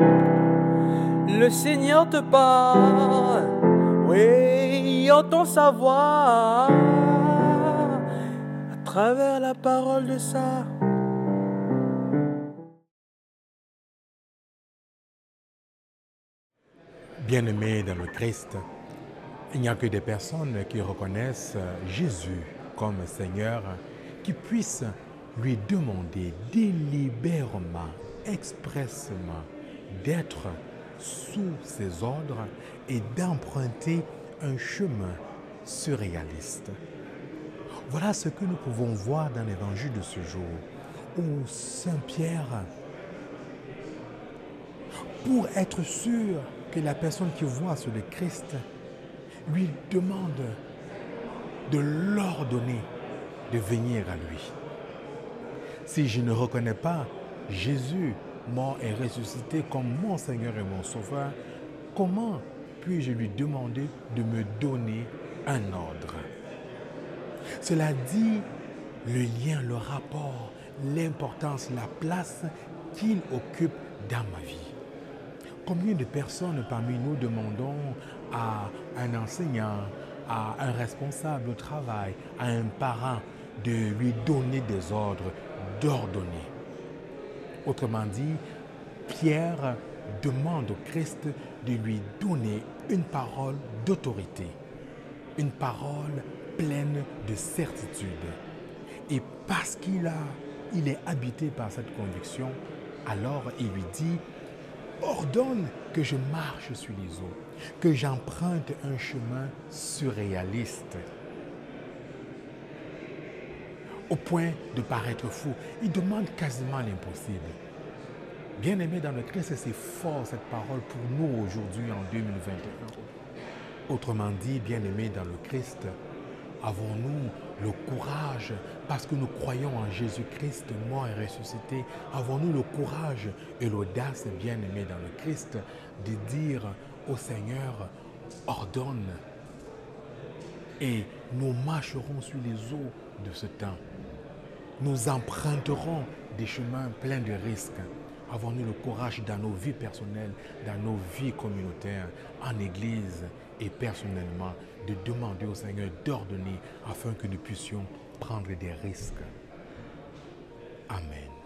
Le Seigneur te parle, oui, entend sa voix à travers la parole de ça. Bien-aimés dans le Christ, il n'y a que des personnes qui reconnaissent Jésus comme Seigneur qui puissent lui demander délibérément, expressément d'être sous ses ordres et d'emprunter un chemin surréaliste. Voilà ce que nous pouvons voir dans l'évangile de ce jour, où Saint Pierre, pour être sûr que la personne qui voit sur le Christ lui demande de l'ordonner de venir à lui. Si je ne reconnais pas Jésus mort et ressuscité comme mon Seigneur et mon Sauveur, comment puis-je lui demander de me donner un ordre? Cela dit le lien, le rapport, l'importance, la place qu'il occupe dans ma vie. Combien de personnes parmi nous demandons à un enseignant, à un responsable au travail, à un parent de lui donner des ordres, d'ordonner? Autrement dit, Pierre demande au Christ de lui donner une parole d'autorité, une parole pleine de certitude. Et parce qu'il est habité par cette conviction, alors il lui dit, ordonne que je marche sur les eaux, que j'emprunte un chemin surréaliste, au point de paraître fou. Il demande quasiment l'impossible. Bien aimé dans le Christ, c'est fort cette parole pour nous aujourd'hui en 2021. Autrement dit, bien aimé dans le Christ, avons-nous le courage, parce que nous croyons en Jésus-Christ mort et ressuscité, avons-nous le courage et l'audace, bien aimé dans le Christ, de dire au Seigneur, ordonne, et nous marcherons sur les eaux de ce temps. Nous emprunterons des chemins pleins de risques. Avons-nous le courage dans nos vies personnelles, dans nos vies communautaires, en Église et personnellement, de demander au Seigneur d'ordonner afin que nous puissions prendre des risques? Amen.